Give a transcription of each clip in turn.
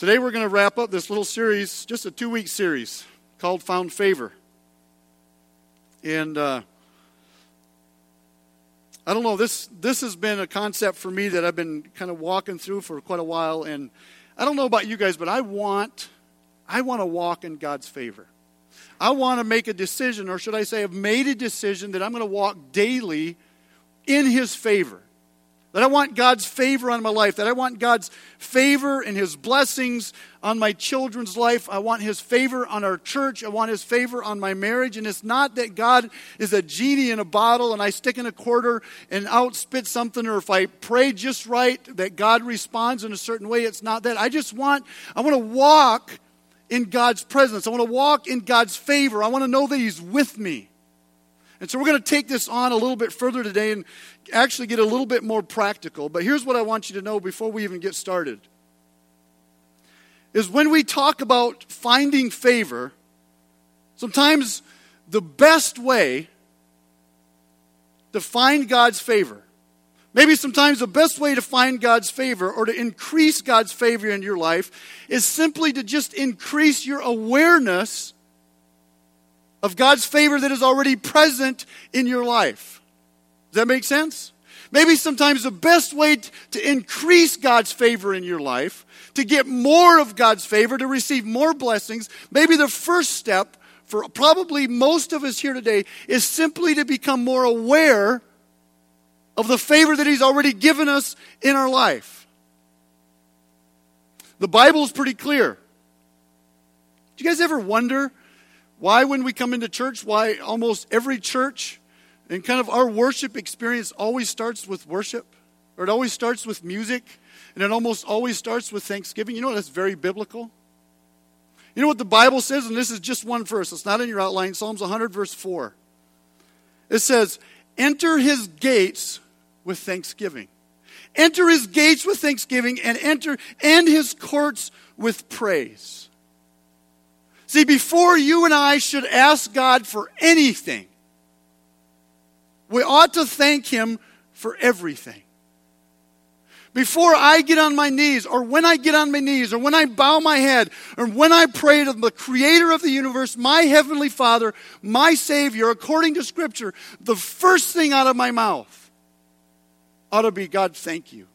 Today we're going to wrap up this little series, just a two week series called Found Favor. And uh, I don't know, this, this has been a concept for me that I've been kind of walking through for quite a while. And I don't know about you guys, but I want, I want to walk in God's favor. I want to make a decision, or should I say, I've made a decision that I'm going to walk daily in His favor. That I want God's favor on my life. That I want God's favor and His blessings on my children's life. I want His favor on our church. I want His favor on my marriage. And it's not that God is a genie in a bottle and I stick in a quarter and out spit something, or if I pray just right, that God responds in a certain way. It's not that. I just want, I want to walk in God's presence. I want to walk in God's favor. I want to know that He's with me. And so we're going to take this on a little bit further today and actually get a little bit more practical. But here's what I want you to know before we even get started. Is when we talk about finding favor, sometimes the best way to find God's favor, maybe sometimes the best way to find God's favor or to increase God's favor in your life is simply to just increase your awareness of God's favor that is already present in your life. Does that make sense? Maybe sometimes the best way to increase God's favor in your life, to get more of God's favor, to receive more blessings, maybe the first step for probably most of us here today is simply to become more aware of the favor that He's already given us in our life. The Bible is pretty clear. Do you guys ever wonder why, when we come into church, why almost every church and kind of our worship experience always starts with worship, or it always starts with music, and it almost always starts with thanksgiving? You know, that's very biblical. You know what the Bible says, and this is just one verse, it's not in your outline Psalms 100, verse 4. It says, Enter his gates with thanksgiving. Enter his gates with thanksgiving and enter and his courts with praise. See, before you and I should ask God for anything, we ought to thank Him for everything. Before I get on my knees, or when I get on my knees, or when I bow my head, or when I pray to the Creator of the universe, my Heavenly Father, my Savior, according to Scripture, the first thing out of my mouth ought to be God, thank you.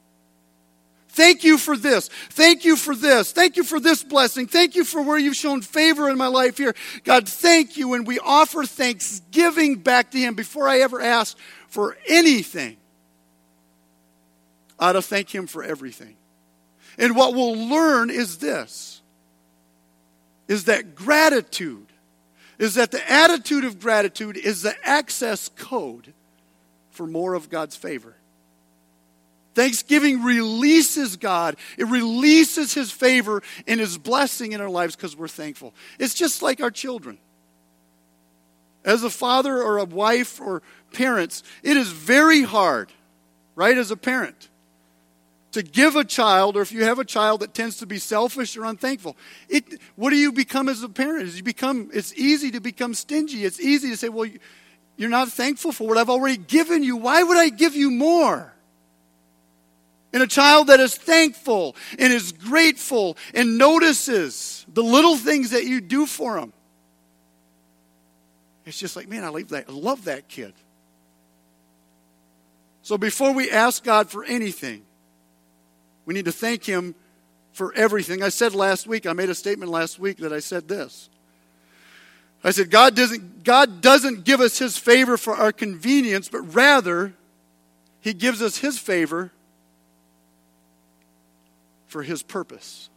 Thank you for this. Thank you for this. Thank you for this blessing. Thank you for where you've shown favor in my life here. God, thank you. And we offer thanksgiving back to Him before I ever ask for anything. I ought to thank Him for everything. And what we'll learn is this is that gratitude, is that the attitude of gratitude is the access code for more of God's favor. Thanksgiving releases God. It releases His favor and His blessing in our lives because we're thankful. It's just like our children. As a father or a wife or parents, it is very hard, right, as a parent, to give a child, or if you have a child that tends to be selfish or unthankful, it, what do you become as a parent? You become, it's easy to become stingy. It's easy to say, well, you're not thankful for what I've already given you. Why would I give you more? And a child that is thankful and is grateful and notices the little things that you do for them. It's just like, man, I love that, I love that kid. So before we ask God for anything, we need to thank Him for everything. I said last week, I made a statement last week that I said this. I said, God doesn't, God doesn't give us His favor for our convenience, but rather, He gives us His favor for his purpose.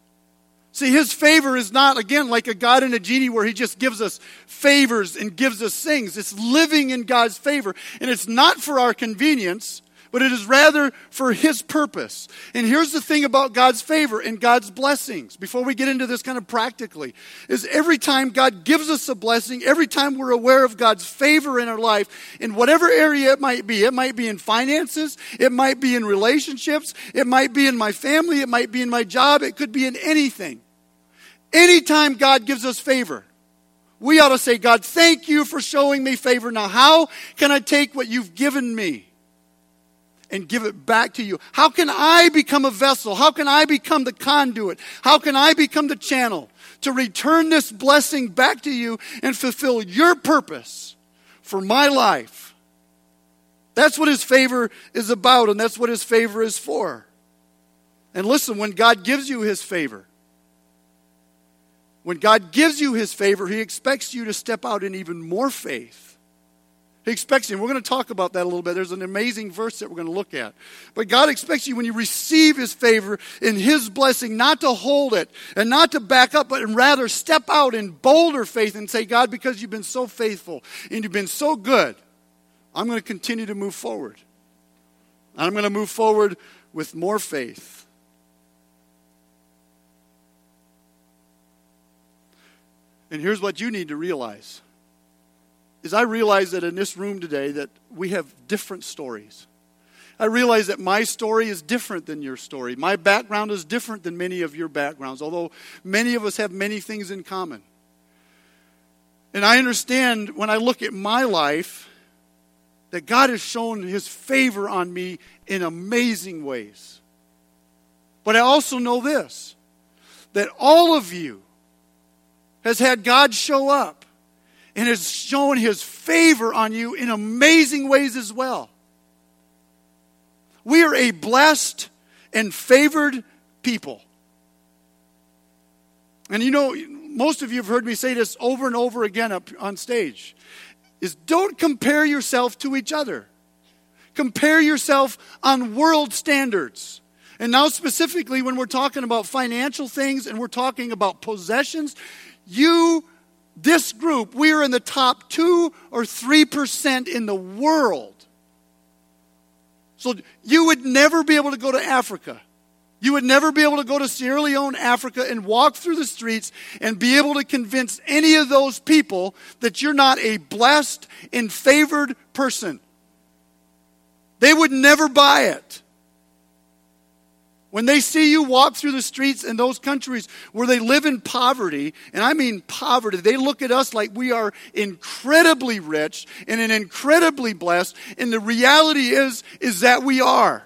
See, his favor is not, again, like a God and a genie where he just gives us favors and gives us things. It's living in God's favor. And it's not for our convenience, but it is rather for His purpose. And here's the thing about God's favor and God's blessings, before we get into this kind of practically, is every time God gives us a blessing, every time we're aware of God's favor in our life, in whatever area it might be, it might be in finances, it might be in relationships, it might be in my family, it might be in my job, it could be in anything. Anytime God gives us favor, we ought to say, God, thank you for showing me favor. Now, how can I take what you've given me? And give it back to you? How can I become a vessel? How can I become the conduit? How can I become the channel to return this blessing back to you and fulfill your purpose for my life? That's what his favor is about, and that's what his favor is for. And listen, when God gives you his favor, when God gives you his favor, he expects you to step out in even more faith expects you. And we're going to talk about that a little bit. There's an amazing verse that we're going to look at. But God expects you when you receive His favor in His blessing, not to hold it and not to back up, but rather step out in bolder faith and say, God, because you've been so faithful and you've been so good, I'm going to continue to move forward. And I'm going to move forward with more faith. And here's what you need to realize is I realize that in this room today that we have different stories. I realize that my story is different than your story. My background is different than many of your backgrounds, although many of us have many things in common. And I understand when I look at my life that God has shown his favor on me in amazing ways. But I also know this that all of you has had God show up and has shown his favor on you in amazing ways as well. We are a blessed and favored people. And you know, most of you have heard me say this over and over again up on stage is don't compare yourself to each other. Compare yourself on world standards. And now, specifically, when we're talking about financial things and we're talking about possessions, you this group, we are in the top 2 or 3% in the world. So you would never be able to go to Africa. You would never be able to go to Sierra Leone, Africa, and walk through the streets and be able to convince any of those people that you're not a blessed and favored person. They would never buy it. When they see you walk through the streets in those countries where they live in poverty, and I mean poverty, they look at us like we are incredibly rich and an incredibly blessed, and the reality is is that we are.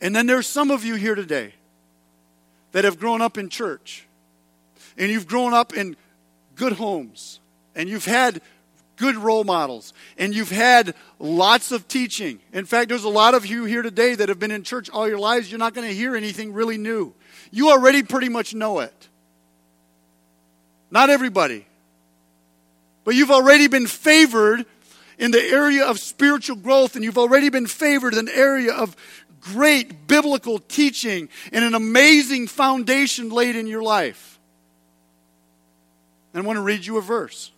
And then there's some of you here today that have grown up in church, and you've grown up in good homes, and you've had good role models, and you've had lots of teaching. In fact, there's a lot of you here today that have been in church all your lives. You're not going to hear anything really new. You already pretty much know it. Not everybody. But you've already been favored in the area of spiritual growth, and you've already been favored in the area of great biblical teaching and an amazing foundation laid in your life. And I want to read you a verse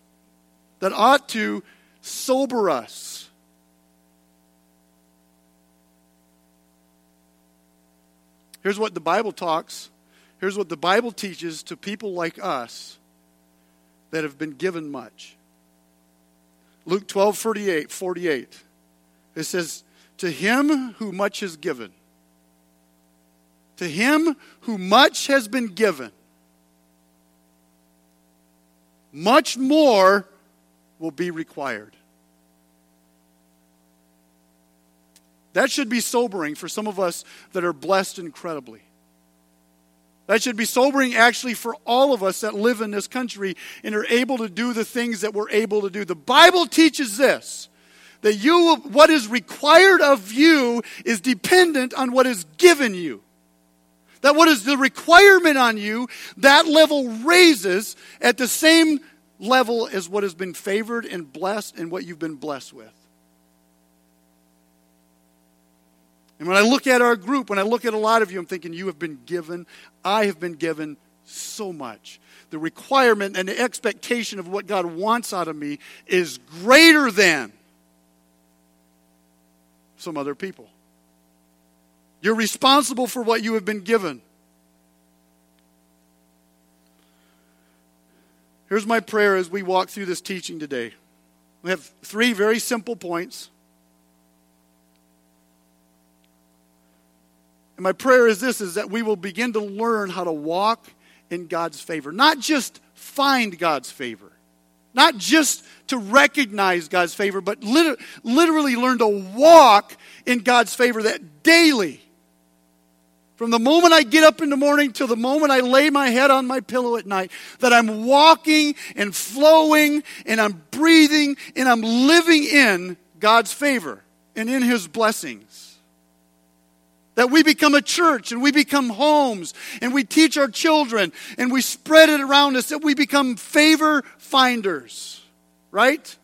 that ought to sober us. Here's what the Bible talks. Here's what the Bible teaches to people like us that have been given much. Luke 12 48, 48. It says, To him who much is given, to him who much has been given, much more will be required. That should be sobering for some of us that are blessed incredibly. That should be sobering actually for all of us that live in this country and are able to do the things that we're able to do. The Bible teaches this that you what is required of you is dependent on what is given you. That what is the requirement on you, that level raises at the same level as what has been favored and blessed and what you've been blessed with. And when I look at our group, when I look at a lot of you, I'm thinking, you have been given, I have been given so much. The requirement and the expectation of what God wants out of me is greater than some other people. You're responsible for what you have been given. Here's my prayer as we walk through this teaching today. We have three very simple points. And my prayer is this is that we will begin to learn how to walk in God's favor. Not just find God's favor, Not just to recognize God's favor, but literally learn to walk in God's favor that daily. From the moment I get up in the morning till the moment I lay my head on my pillow at night, that I'm walking and flowing and I'm breathing and I'm living in God's favor and in His blessings. That we become a church and we become homes and we teach our children and we spread it around us, that we become favor finders, right?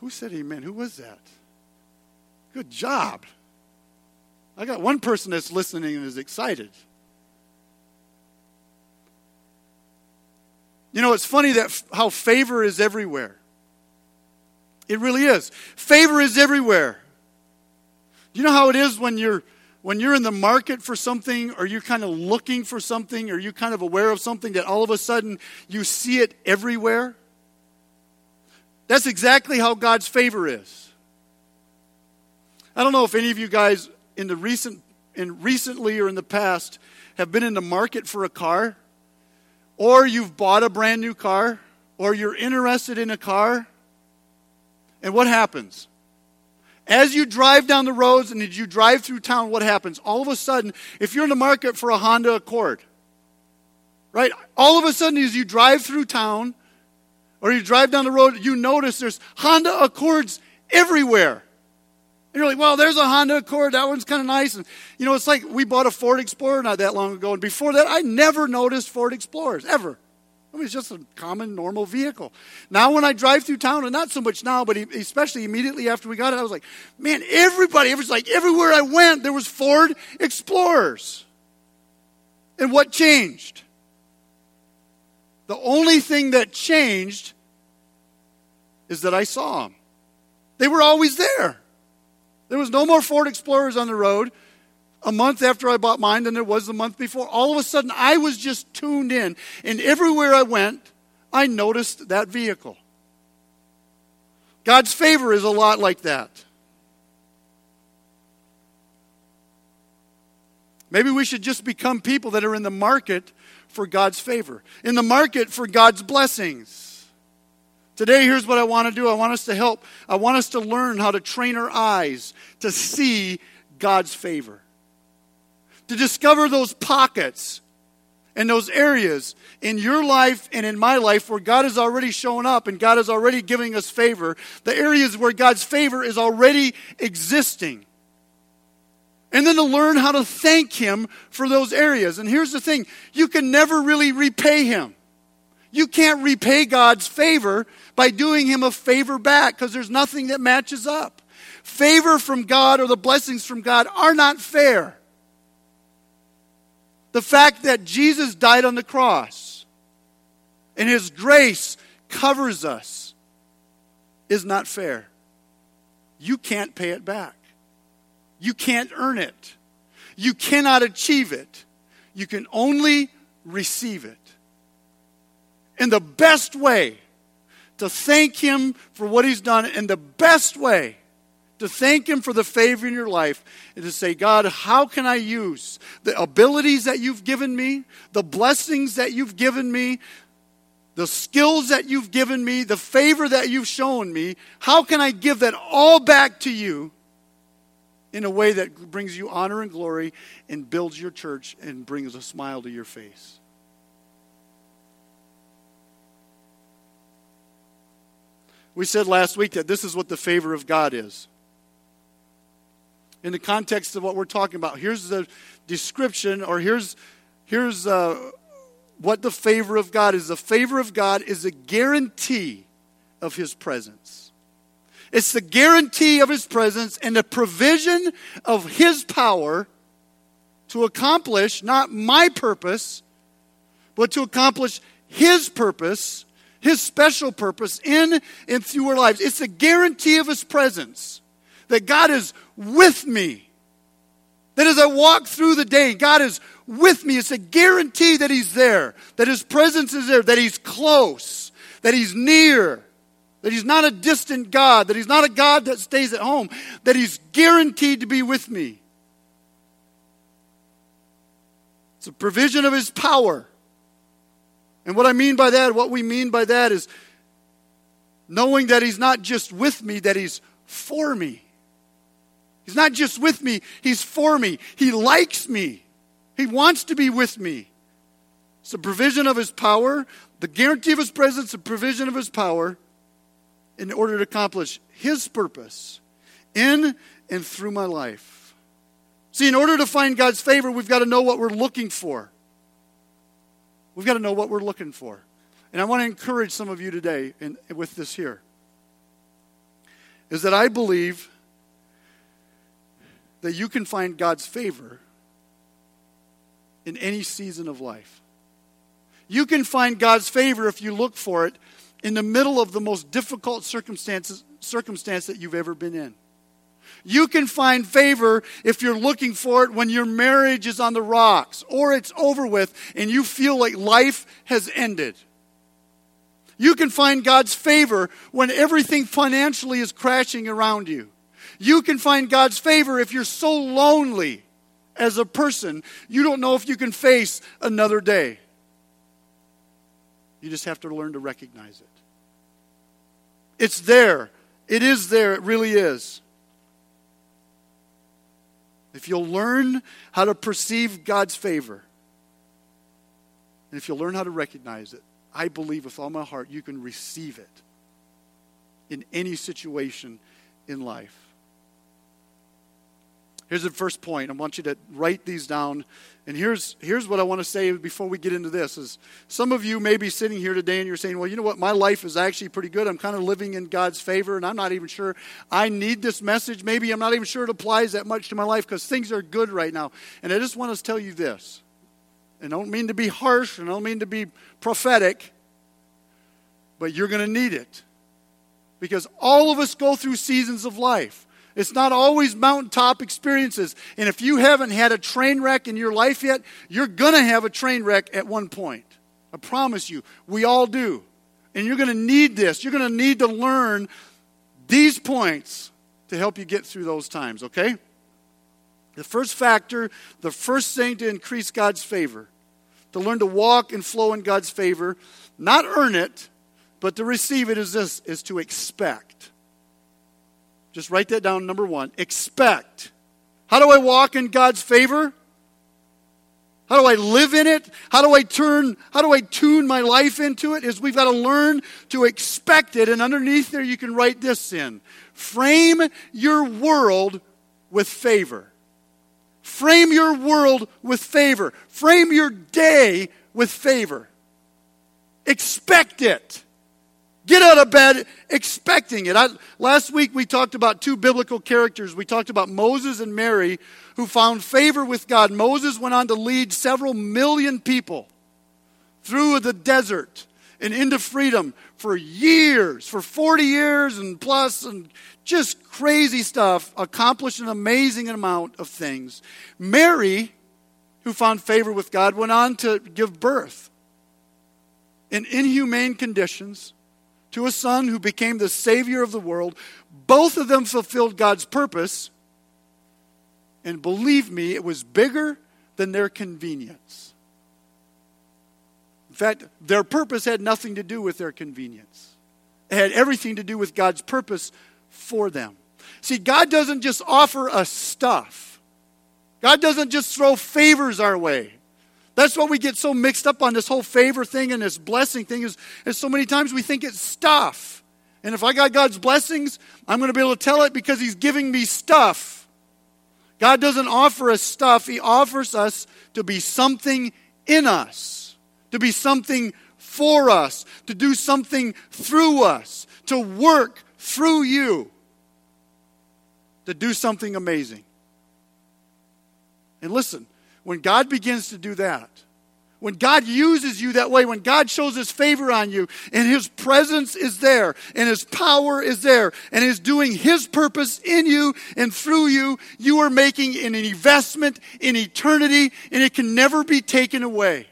Who said amen? Who was that? Good job. I got one person that's listening and is excited. You know, it's funny that f- how favor is everywhere. It really is. Favor is everywhere. You know how it is when you're when you're in the market for something or you're kind of looking for something or you're kind of aware of something that all of a sudden you see it everywhere? That's exactly how God's favor is. I don't know if any of you guys in the recent in recently or in the past have been in the market for a car or you've bought a brand new car or you're interested in a car. And what happens? As you drive down the roads and as you drive through town, what happens? All of a sudden, if you're in the market for a Honda Accord, right? All of a sudden, as you drive through town, or you drive down the road, you notice there's Honda Accords everywhere. And you're like, well, there's a Honda Accord. That one's kind of nice. And, you know, it's like we bought a Ford Explorer not that long ago. And before that, I never noticed Ford Explorers, ever. I mean, it's just a common, normal vehicle. Now, when I drive through town, and not so much now, but especially immediately after we got it, I was like, man, everybody, it like everywhere I went, there was Ford Explorers. And what changed? The only thing that changed is that I saw them. They were always there. There was no more Ford Explorers on the road a month after I bought mine than there was the month before. All of a sudden, I was just tuned in. And everywhere I went, I noticed that vehicle. God's favor is a lot like that. Maybe we should just become people that are in the market for God's favor, in the market for God's blessings. Today, here's what I want to do. I want us to help, I want us to learn how to train our eyes to see God's favor, to discover those pockets and those areas in your life and in my life where God has already shown up and God is already giving us favor, the areas where God's favor is already existing and then to learn how to thank Him for those areas. And here's the thing you can never really repay Him. You can't repay God's favor by doing Him a favor back because there's nothing that matches up. Favor from God or the blessings from God are not fair. The fact that Jesus died on the cross and His grace covers us is not fair. You can't pay it back. You can't earn it. You cannot achieve it. You can only receive it. And the best way to thank Him for what He's done, and the best way to thank Him for the favor in your life is to say, God, how can I use the abilities that you've given me, the blessings that you've given me, the skills that you've given me, the favor that you've shown me? How can I give that all back to you in a way that brings you honor and glory and builds your church and brings a smile to your face. We said last week that this is what the favor of God is. In the context of what we're talking about, here's the description, or here's, here's uh, what the favor of God is. The favor of God is a guarantee of His presence. It's the guarantee of His presence and the provision of His power to accomplish not my purpose, but to accomplish His purpose, His special purpose in and through our lives. It's the guarantee of His presence that God is with me. That as I walk through the day, God is with me. It's a guarantee that He's there, that His presence is there, that He's close, that He's near that he's not a distant God, that he's not a God that stays at home, that he's guaranteed to be with me. It's a provision of His power. And what I mean by that, what we mean by that is knowing that He's not just with me, that He's for me. He's not just with me, He's for me. He likes me, He wants to be with me. It's the provision of His power, the guarantee of His presence, the provision of His power in order to accomplish His purpose in and through my life. See, in order to find God's favor, we've got to know what we're looking for. We've got to know what we're looking for. And I want to encourage some of you today in, with this here is that I believe that you can find God's favor in any season of life. You can find God's favor if you look for it in the middle of the most difficult circumstances circumstance that you've ever been in. You can find favor if you're looking for it when your marriage is on the rocks or it's over with and you feel like life has ended. You can find God's favor when everything financially is crashing around you. You can find God's favor if you're so lonely as a person, you don't know if you can face another day. You just have to learn to recognize it. It's there. It is there. It really is. If you'll learn how to perceive God's favor, and if you'll learn how to recognize it, I believe with all my heart you can receive it in any situation in life. Here's the first point. I want you to write these down. And here's, here's what I want to say before we get into this is some of you may be sitting here today and you're saying, well, you know what? My life is actually pretty good. I'm kind of living in God's favor, and I'm not even sure I need this message. Maybe I'm not even sure it applies that much to my life because things are good right now. And I just want to tell you this. And I don't mean to be harsh, and I don't mean to be prophetic, but you're going to need it. Because all of us go through seasons of life. It's not always mountaintop experiences. And if you haven't had a train wreck in your life yet, you're going to have a train wreck at one point. I promise you. We all do. And you're going to need this. You're going to need to learn these points to help you get through those times, okay? The first factor, the first thing to increase God's favor, to learn to walk and flow in God's favor, not earn it, but to receive it is this is to expect. Just write that down, number one. Expect. How do I walk in God's favor? How do I live in it? How do I turn, how do I tune my life into it? Is we've got to learn to expect it. And underneath there, you can write this in frame your world with favor. Frame your world with favor. Frame your day with favor. Expect it. Get out of bed expecting it. I, last week we talked about two biblical characters. We talked about Moses and Mary who found favor with God. Moses went on to lead several million people through the desert and into freedom for years, for 40 years and plus, and just crazy stuff, accomplished an amazing amount of things. Mary, who found favor with God, went on to give birth in inhumane conditions to a son who became the Savior of the world. Both of them fulfilled God's purpose. And believe me, it was bigger than their convenience. In fact, their purpose had nothing to do with their convenience, it had everything to do with God's purpose for them. See, God doesn't just offer us stuff, God doesn't just throw favors our way. That's why we get so mixed up on this whole favor thing and this blessing thing is, is so many times we think it's stuff. And if I got God's blessings, I'm going to be able to tell it because He's giving me stuff. God doesn't offer us stuff, He offers us to be something in us, to be something for us, to do something through us, to work through you, to do something amazing. And listen, when God begins to do that, when God uses you that way, when God shows his favor on you, and his presence is there, and his power is there, and is doing his purpose in you and through you, you are making an investment in eternity, and it can never be taken away.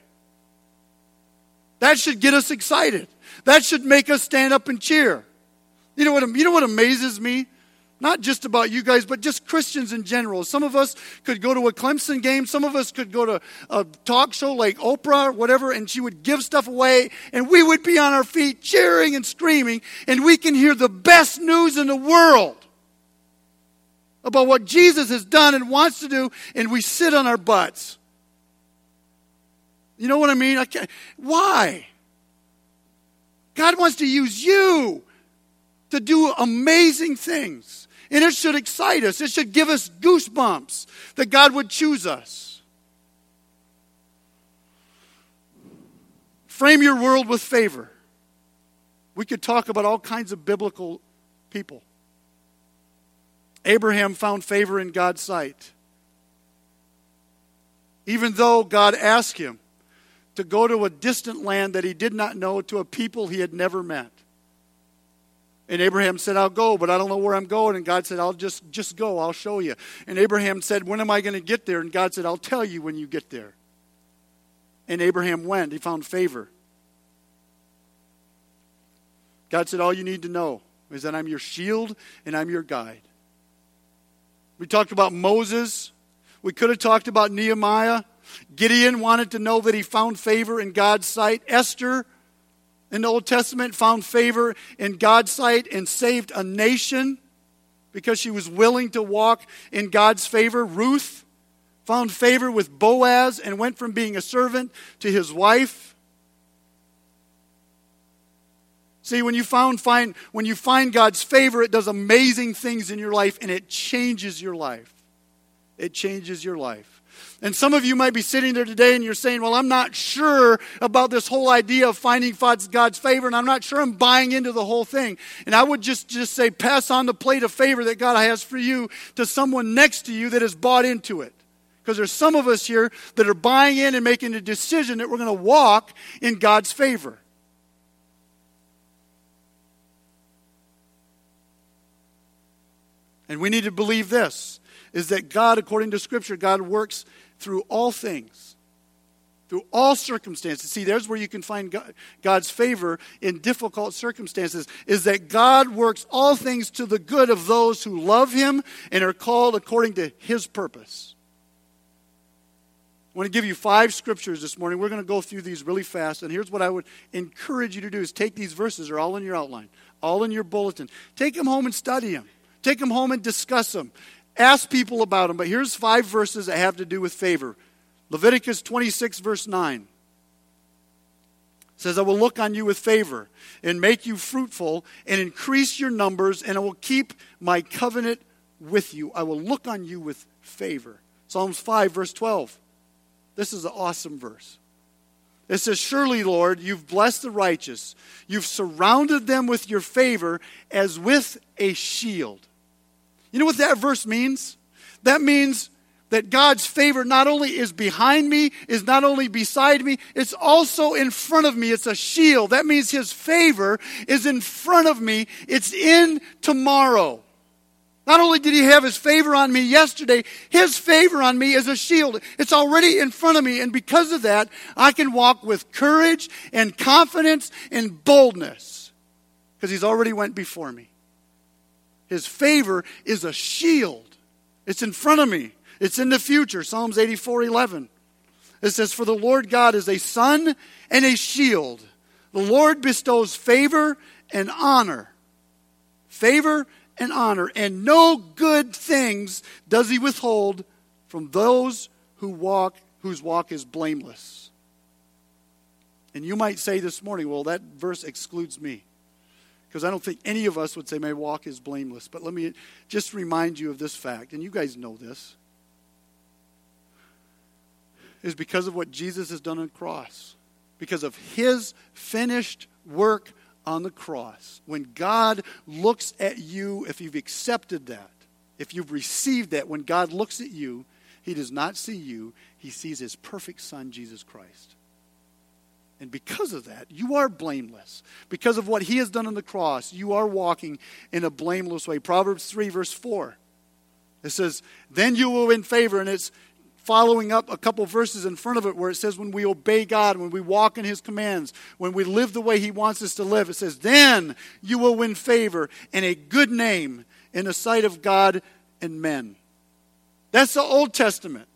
That should get us excited. That should make us stand up and cheer. You know what, you know what amazes me? Not just about you guys, but just Christians in general. Some of us could go to a Clemson game. Some of us could go to a talk show like Oprah or whatever, and she would give stuff away, and we would be on our feet cheering and screaming, and we can hear the best news in the world about what Jesus has done and wants to do, and we sit on our butts. You know what I mean? I can't, why? God wants to use you to do amazing things. And it should excite us. It should give us goosebumps that God would choose us. Frame your world with favor. We could talk about all kinds of biblical people. Abraham found favor in God's sight. Even though God asked him to go to a distant land that he did not know, to a people he had never met. And Abraham said, I'll go, but I don't know where I'm going. And God said, I'll just, just go, I'll show you. And Abraham said, When am I going to get there? And God said, I'll tell you when you get there. And Abraham went. He found favor. God said, All you need to know is that I'm your shield and I'm your guide. We talked about Moses. We could have talked about Nehemiah. Gideon wanted to know that he found favor in God's sight. Esther in the Old Testament found favor in God's sight and saved a nation because she was willing to walk in God's favor. Ruth found favor with Boaz and went from being a servant to his wife. See, when you found find when you find God's favor, it does amazing things in your life and it changes your life. It changes your life. And some of you might be sitting there today and you're saying, Well, I'm not sure about this whole idea of finding God's favor, and I'm not sure I'm buying into the whole thing. And I would just, just say, Pass on the plate of favor that God has for you to someone next to you that has bought into it. Because there's some of us here that are buying in and making a decision that we're going to walk in God's favor. And we need to believe this is that God, according to Scripture, God works through all things, through all circumstances. See, there's where you can find God's favor in difficult circumstances, is that God works all things to the good of those who love Him and are called according to His purpose. I want to give you five scriptures this morning. We're going to go through these really fast. And here's what I would encourage you to do is take these verses, they're all in your outline, all in your bulletin. Take them home and study them. Take them home and discuss them. Ask people about them, but here's five verses that have to do with favor. Leviticus 26, verse 9 says, I will look on you with favor and make you fruitful and increase your numbers, and I will keep my covenant with you. I will look on you with favor. Psalms 5, verse 12. This is an awesome verse. It says, Surely, Lord, you've blessed the righteous. You've surrounded them with your favor as with a shield. You know what that verse means? That means that God's favor not only is behind me, is not only beside me, it's also in front of me. It's a shield. That means His favor is in front of me, it's in tomorrow. Not only did He have His favor on me yesterday, His favor on me is a shield. It's already in front of me, and because of that, I can walk with courage and confidence and boldness because He's already went before me. His favor is a shield. It's in front of me. It's in the future. Psalms 84 11. It says, For the Lord God is a sun and a shield. The Lord bestows favor and honor. Favor and honor. And no good things does he withhold from those who walk, whose walk is blameless. And you might say this morning, well, that verse excludes me because I don't think any of us would say my walk is blameless. But let me just remind you of this fact, and you guys know this, is because of what Jesus has done on the cross, because of his finished work on the cross. When God looks at you, if you've accepted that, if you've received that, when God looks at you, he does not see you, he sees his perfect Son, Jesus Christ. And because of that, you are blameless. Because of what he has done on the cross, you are walking in a blameless way. Proverbs 3, verse 4. It says, Then you will win favor. And it's following up a couple verses in front of it where it says, When we obey God, when we walk in his commands, when we live the way he wants us to live, it says, Then you will win favor and a good name in the sight of God and men. That's the Old Testament.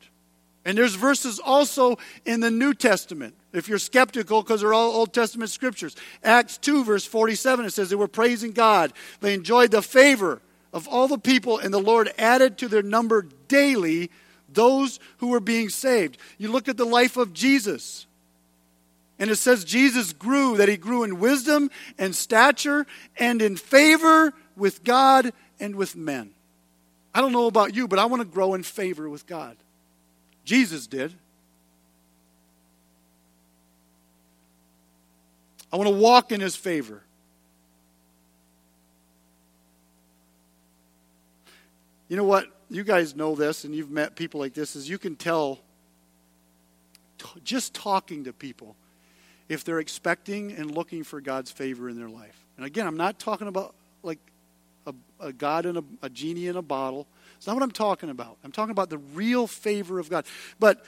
And there's verses also in the New Testament. If you're skeptical, because they're all Old Testament scriptures. Acts 2, verse 47, it says they were praising God. They enjoyed the favor of all the people, and the Lord added to their number daily those who were being saved. You look at the life of Jesus. And it says Jesus grew, that he grew in wisdom and stature and in favor with God and with men. I don't know about you, but I want to grow in favor with God. Jesus did. I want to walk in his favor. You know what? You guys know this, and you've met people like this, is you can tell just talking to people if they're expecting and looking for God's favor in their life. And again, I'm not talking about like a, a God in a, a genie in a bottle. It's not what I'm talking about. I'm talking about the real favor of God. But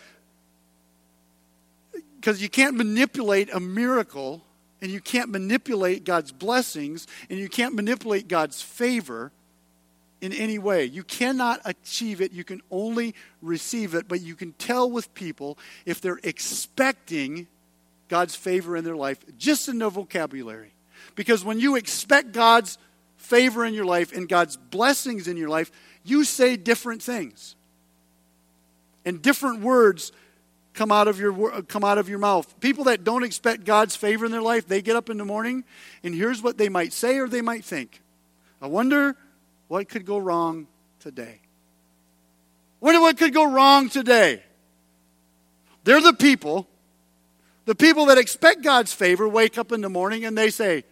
because you can't manipulate a miracle and you can't manipulate God's blessings and you can't manipulate God's favor in any way. You cannot achieve it. You can only receive it, but you can tell with people if they're expecting God's favor in their life just in their vocabulary. Because when you expect God's favor in your life and God's blessings in your life, you say different things. And different words come out of your uh, come out of your mouth. People that don't expect God's favor in their life, they get up in the morning and here's what they might say or they might think. I wonder what could go wrong today. Wonder what could go wrong today. They're the people the people that expect God's favor wake up in the morning and they say,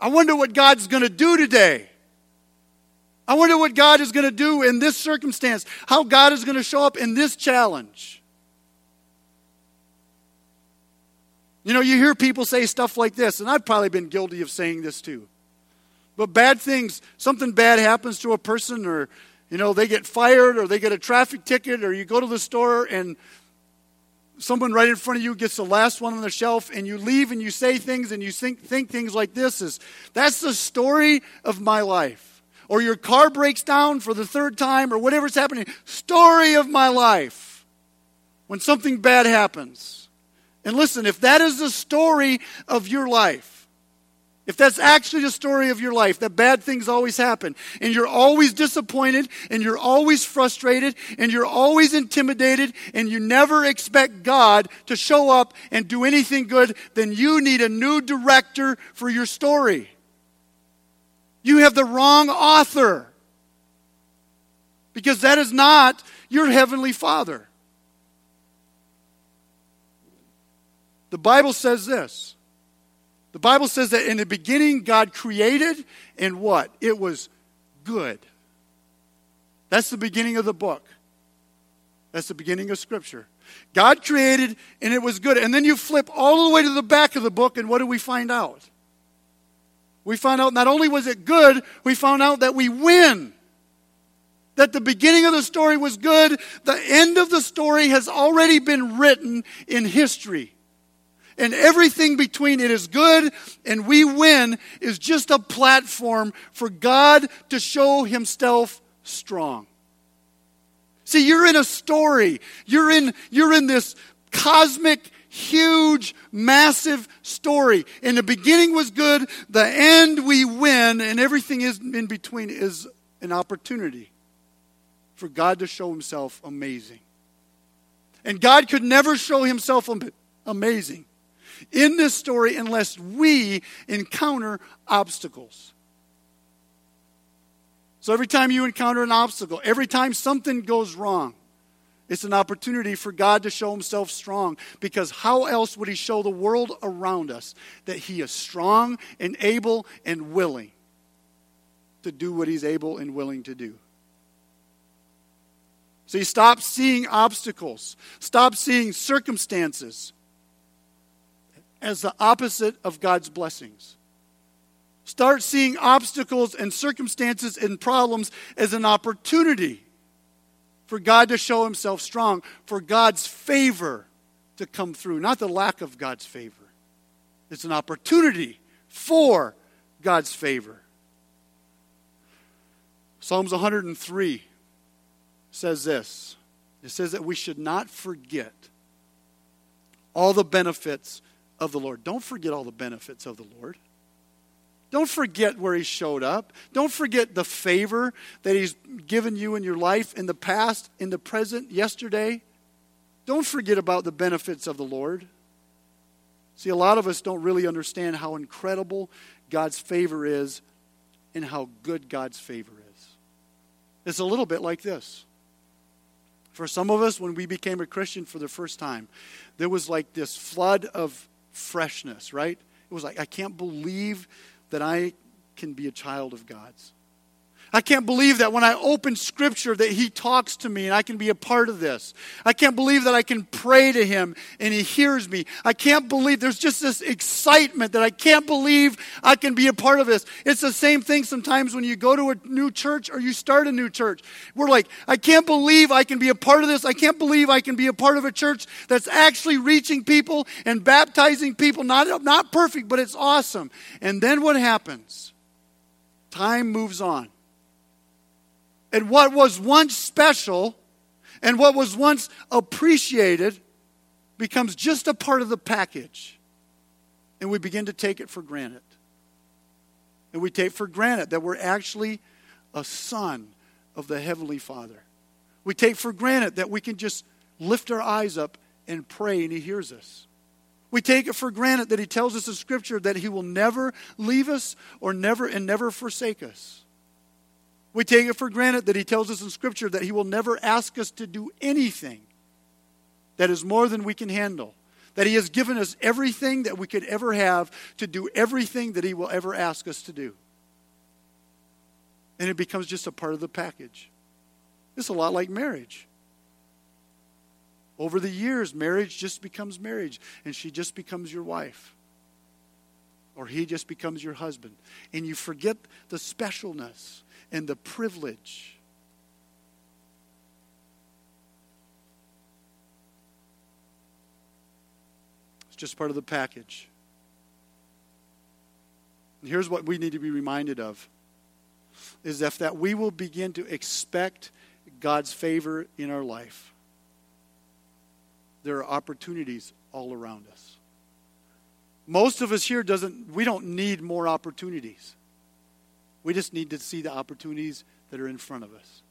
I wonder what God's going to do today. I wonder what God is going to do in this circumstance, how God is going to show up in this challenge. You know, you hear people say stuff like this, and I've probably been guilty of saying this too. But bad things, something bad happens to a person, or, you know, they get fired, or they get a traffic ticket, or you go to the store and someone right in front of you gets the last one on the shelf and you leave and you say things and you think, think things like this is that's the story of my life. Or your car breaks down for the third time or whatever's happening story of my life. When something bad happens and listen if that is the story of your life if that's actually the story of your life, that bad things always happen, and you're always disappointed, and you're always frustrated, and you're always intimidated, and you never expect God to show up and do anything good, then you need a new director for your story. You have the wrong author. Because that is not your heavenly Father. The Bible says this the Bible says that in the beginning, God created, and what? It was good. That's the beginning of the book. That's the beginning of Scripture. God created, and it was good. And then you flip all the way to the back of the book, and what do we find out? We find out not only was it good, we found out that we win. That the beginning of the story was good, the end of the story has already been written in history and everything between it is good and we win is just a platform for God to show himself strong. See, you're in a story. You're in, you're in this cosmic, huge, massive story. And the beginning was good, the end we win, and everything is in between is an opportunity for God to show himself amazing. And God could never show himself amazing in this story unless we encounter obstacles. So every time you encounter an obstacle, every time something goes wrong, it's an opportunity for God to show himself strong because how else would he show the world around us that he is strong and able and willing to do what he's able and willing to do? So you stop seeing obstacles, stop seeing circumstances as the opposite of God's blessings. Start seeing obstacles and circumstances and problems as an opportunity for God to show himself strong, for God's favor to come through, not the lack of God's favor. It's an opportunity for God's favor. Psalms 103 says this it says that we should not forget all the benefits of the Lord. Don't forget all the benefits of the Lord. Don't forget where He showed up. Don't forget the favor that He's given you in your life in the past, in the present, yesterday. Don't forget about the benefits of the Lord. See, a lot of us don't really understand how incredible God's favor is and how good God's favor is. It's a little bit like this. For some of us, when we became a Christian for the first time, there was like this flood of freshness, right? It was like, I can't believe that I can be a child of God's. I can't believe that when I open scripture that he talks to me and I can be a part of this. I can't believe that I can pray to him and he hears me. I can't believe there's just this excitement that I can't believe I can be a part of this. It's the same thing sometimes when you go to a new church or you start a new church. We're like, I can't believe I can be a part of this. I can't believe I can be a part of a church that's actually reaching people and baptizing people. Not, not perfect, but it's awesome. And then what happens? Time moves on and what was once special and what was once appreciated becomes just a part of the package. And we begin to take it for granted. And we take for granted that we're actually a son of the Heavenly Father. We take for granted that we can just lift our eyes up and pray and He hears us. We take it for granted that He tells us in Scripture that He will never leave us or never and never forsake us. We take it for granted that he tells us in Scripture that he will never ask us to do anything that is more than we can handle. That he has given us everything that we could ever have to do everything that he will ever ask us to do. And it becomes just a part of the package. It's a lot like marriage. Over the years, marriage just becomes marriage, and she just becomes your wife. Or he just becomes your husband. And you forget the specialness and the privilege. It's just part of the package. And here's what we need to be reminded of is if that we will begin to expect God's favor in our life. There are opportunities all around us. Most of us here doesn't we don't need more opportunities. We just need to see the opportunities that are in front of us.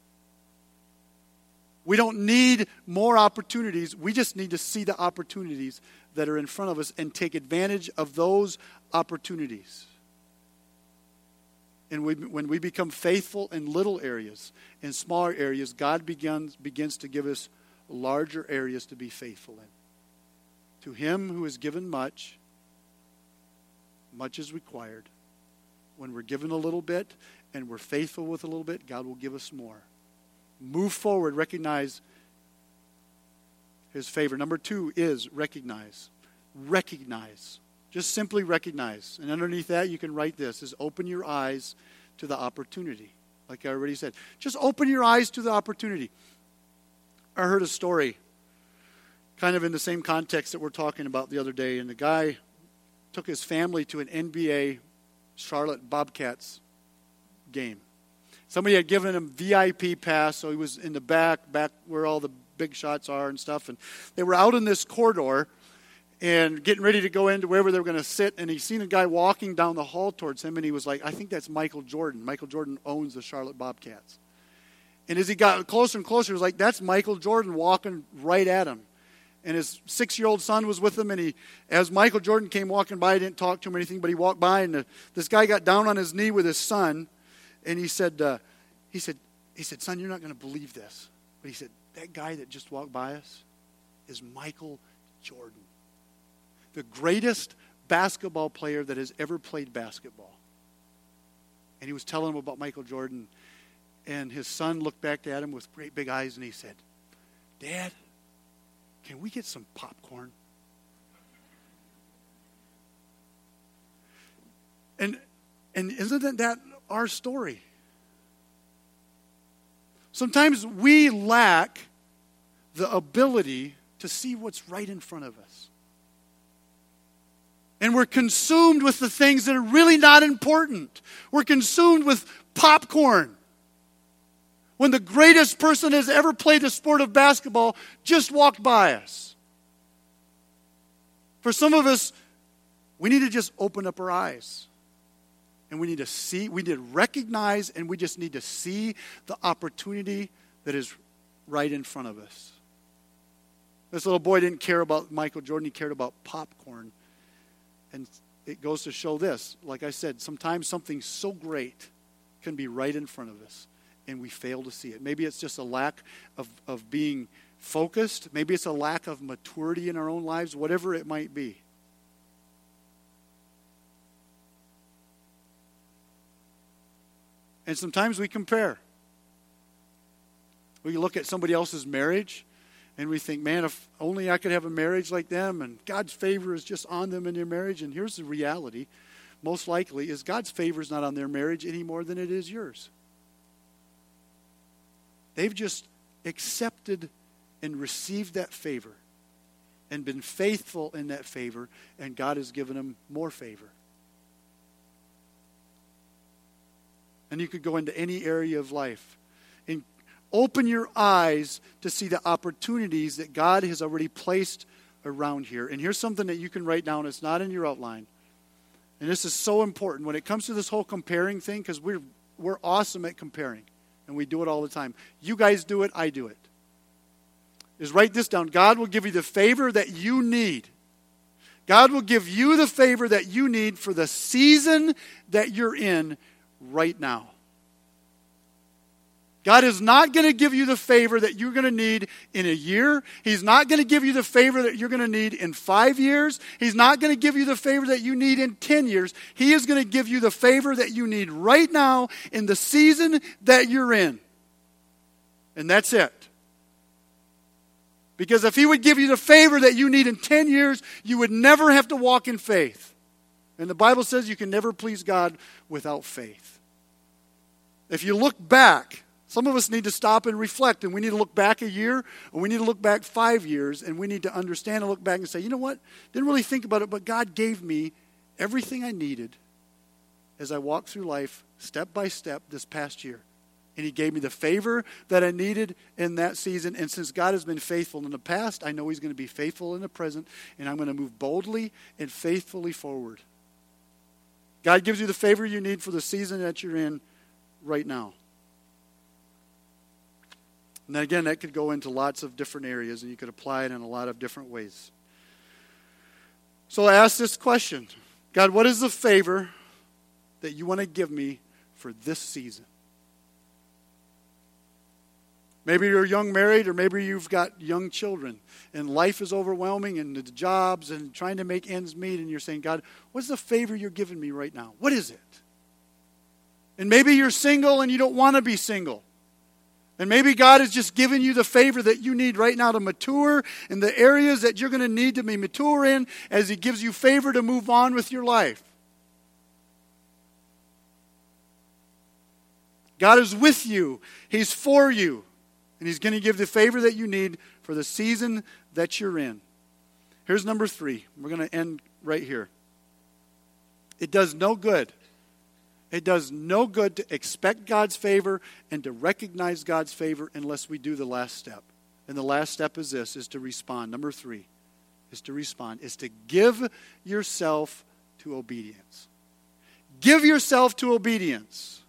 We don't need more opportunities. We just need to see the opportunities that are in front of us and take advantage of those opportunities. And we, when we become faithful in little areas, in smaller areas, God begins, begins to give us larger areas to be faithful in. To him who has given much, much is required when we're given a little bit and we're faithful with a little bit, God will give us more. Move forward, recognize His favor. Number two is recognize. Recognize. Just simply recognize. And underneath that, you can write this is open your eyes to the opportunity. Like I already said, just open your eyes to the opportunity. I heard a story kind of in the same context that we're talking about the other day, and the guy took his family to an NBA Charlotte Bobcats game. Somebody had given him VIP pass, so he was in the back, back where all the big shots are and stuff. And they were out in this corridor and getting ready to go into wherever they were going to sit. And he seen a guy walking down the hall towards him, and he was like, "I think that's Michael Jordan. Michael Jordan owns the Charlotte Bobcats." And as he got closer and closer, he was like, "That's Michael Jordan walking right at him." And his six year old son was with him. And he, as Michael Jordan came walking by, he didn't talk to him or anything, but he walked by, and uh, this guy got down on his knee with his son, and he said, uh, he said, he said, son, you're not going to believe this, but he said, that guy that just walked by us is Michael Jordan, the greatest basketball player that has ever played basketball. And he was telling him about Michael Jordan, and his son looked back at him with great big eyes, and he said, Dad, can we get some popcorn? And, and isn't that our story? Sometimes we lack the ability to see what's right in front of us. And we're consumed with the things that are really not important. We're consumed with popcorn. When the greatest person has ever played the sport of basketball just walked by us. For some of us, we need to just open up our eyes. And we need to see, we need to recognize, and we just need to see the opportunity that is right in front of us. This little boy didn't care about Michael Jordan, he cared about popcorn. And it goes to show this. Like I said, sometimes something so great can be right in front of us, and we fail to see it. Maybe it's just a lack of, of being focused, maybe it's a lack of maturity in our own lives, whatever it might be. And sometimes we compare. We look at somebody else's marriage and we think, man, if only I could have a marriage like them, and God's favor is just on them in their marriage. And here's the reality most likely is God's favor is not on their marriage any more than it is yours. They've just accepted and received that favor and been faithful in that favor, and God has given them more favor. And you could go into any area of life and open your eyes to see the opportunities that God has already placed around here. And here's something that you can write down, it's not in your outline. And this is so important when it comes to this whole comparing thing, because we're, we're awesome at comparing, and we do it all the time. You guys do it, I do it. Is write this down. God will give you the favor that you need. God will give you the favor that you need for the season that you're in right now. God is not going to give you the favor that you're going to need in a year. He's not going to give you the favor that you're going to need in five years. He's not going to give you the favor that you need in 10 years. He is going to give you the favor that you need right now in the season that you're in. And that's it. Because if He would give you the favor that you need in 10 years, you would never have to walk in faith. And the Bible says you can never please God without faith. If you look back, some of us need to stop and reflect, and we need to look back a year, or we need to look back five years, and we need to understand and look back and say, you know what? Didn't really think about it, but God gave me everything I needed as I walked through life step by step this past year. And He gave me the favor that I needed in that season. And since God has been faithful in the past, I know He's going to be faithful in the present, and I'm going to move boldly and faithfully forward. God gives you the favor you need for the season that you're in right now. And again, that could go into lots of different areas, and you could apply it in a lot of different ways. So I ask this question God, what is the favor that you want to give me for this season? Maybe you're young married, or maybe you've got young children, and life is overwhelming, and the jobs, and trying to make ends meet, and you're saying, God, what's the favor you're giving me right now? What is it? And maybe you're single and you don't want to be single. And maybe God has just given you the favor that you need right now to mature in the areas that you're going to need to be mature in as He gives you favor to move on with your life. God is with you, He's for you, and He's going to give the favor that you need for the season that you're in. Here's number three. We're going to end right here. It does no good it does no good to expect God's favor and to recognize God's favor unless we do the last step. And the last step is this is to respond. Number 3 is to respond is to give yourself to obedience. Give yourself to obedience.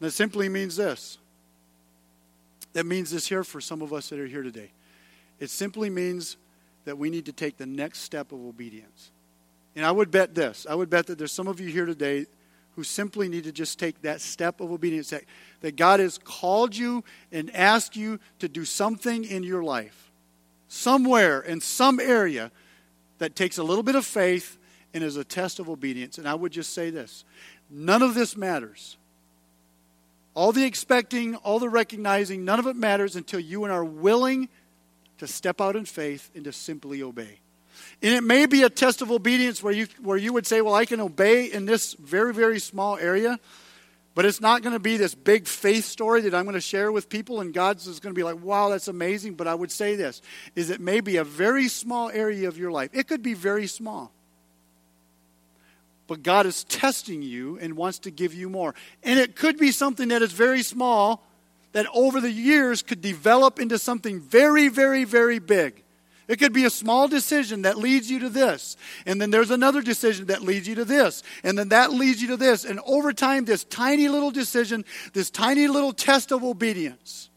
That simply means this. That means this here for some of us that are here today. It simply means that we need to take the next step of obedience. And I would bet this I would bet that there's some of you here today who simply need to just take that step of obedience that, that God has called you and asked you to do something in your life, somewhere in some area that takes a little bit of faith and is a test of obedience. And I would just say this none of this matters all the expecting, all the recognizing, none of it matters until you and are willing to step out in faith and to simply obey. And it may be a test of obedience where you, where you would say, Well, I can obey in this very, very small area. But it's not going to be this big faith story that I'm going to share with people, and God's is going to be like, wow, that's amazing. But I would say this is it may be a very small area of your life. It could be very small. But God is testing you and wants to give you more. And it could be something that is very small that over the years could develop into something very, very, very big. It could be a small decision that leads you to this. And then there's another decision that leads you to this. And then that leads you to this. And over time, this tiny little decision, this tiny little test of obedience,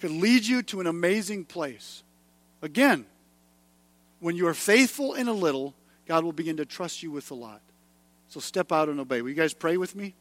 could lead you to an amazing place. Again, when you are faithful in a little, God will begin to trust you with a lot. So step out and obey. Will you guys pray with me?